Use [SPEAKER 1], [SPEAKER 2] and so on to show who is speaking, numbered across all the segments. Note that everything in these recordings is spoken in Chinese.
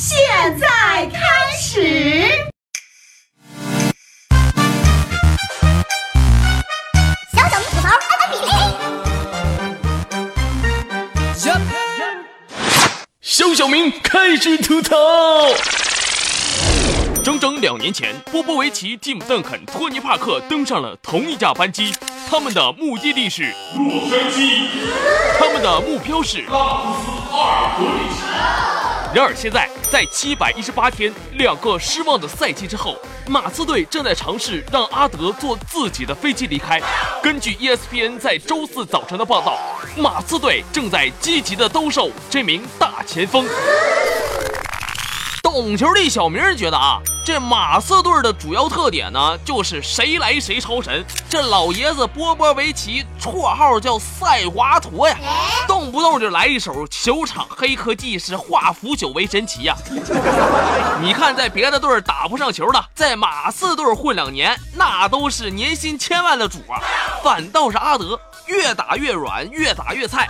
[SPEAKER 1] 现在开始。
[SPEAKER 2] 小小吐槽，安安比
[SPEAKER 3] 例。小小明开始吐槽。整整两年前，波波维奇、蒂姆·邓肯、托尼·帕克登上了同一架班机，他们的目的地是洛杉矶，他们的目标是拉布斯阿尔德里奇。然而现在，在七百一十八天、两个失望的赛季之后，马刺队正在尝试让阿德坐自己的飞机离开。根据 ESPN 在周四早晨的报道，马刺队正在积极的兜售这名大前锋。懂球的小明觉得啊，这马刺队的主要特点呢，就是谁来谁超神。这老爷子波波维奇绰号叫赛华佗呀，动不动就来一手球场黑科技是化腐朽为神奇呀。你看，在别的队打不上球的，在马刺队混两年，那都是年薪千万的主啊。反倒是阿德，越打越软，越打越菜。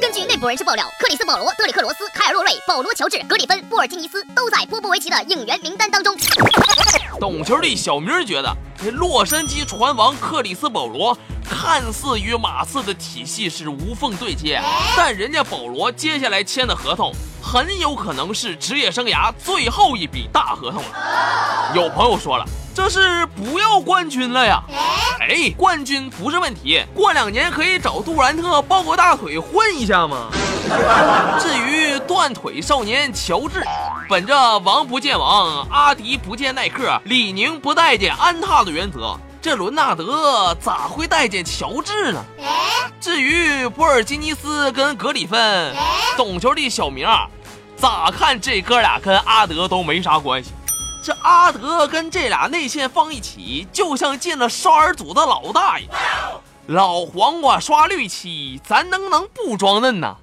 [SPEAKER 2] 根据内部人士爆料，克里斯·保罗、德里克·罗斯、凯尔·洛瑞、保罗·乔治、格里芬、波尔津尼斯都在波波维奇的应援名单当中。
[SPEAKER 3] 懂球的小明觉得，这洛杉矶船王克里斯·保罗看似与马刺的体系是无缝对接，但人家保罗接下来签的合同很有可能是职业生涯最后一笔大合同了。有朋友说了。这是不要冠军了呀？哎，冠军不是问题，过两年可以找杜兰特抱个大腿混一下嘛。至于断腿少年乔治，本着王不见王，阿迪不见耐克，李宁不待见安踏的原则，这伦纳德咋会待见乔治呢？至于博尔津尼斯跟格里芬，懂球的小明，咋看这哥俩跟阿德都没啥关系。这阿德跟这俩内线放一起，就像进了少儿组的老大爷。老黄瓜刷绿漆，咱能能不装嫩呢？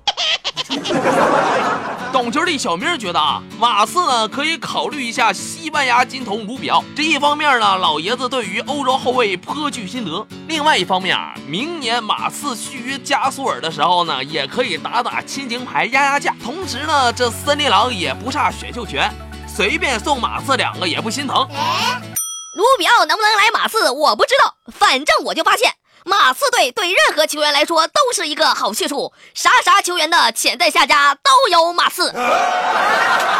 [SPEAKER 3] 懂球的小明觉得啊，马刺呢可以考虑一下西班牙金童卢比奥。这一方面呢，老爷子对于欧洲后卫颇具心得；另外一方面啊，明年马刺续约加索尔的时候呢，也可以打打亲情牌压压价。同时呢，这森林狼也不差选秀权。随便送马刺两个也不心疼。
[SPEAKER 4] 卢比奥能不能来马刺，我不知道。反正我就发现，马刺队对任何球员来说都是一个好去处，啥啥球员的潜在下家都有马刺。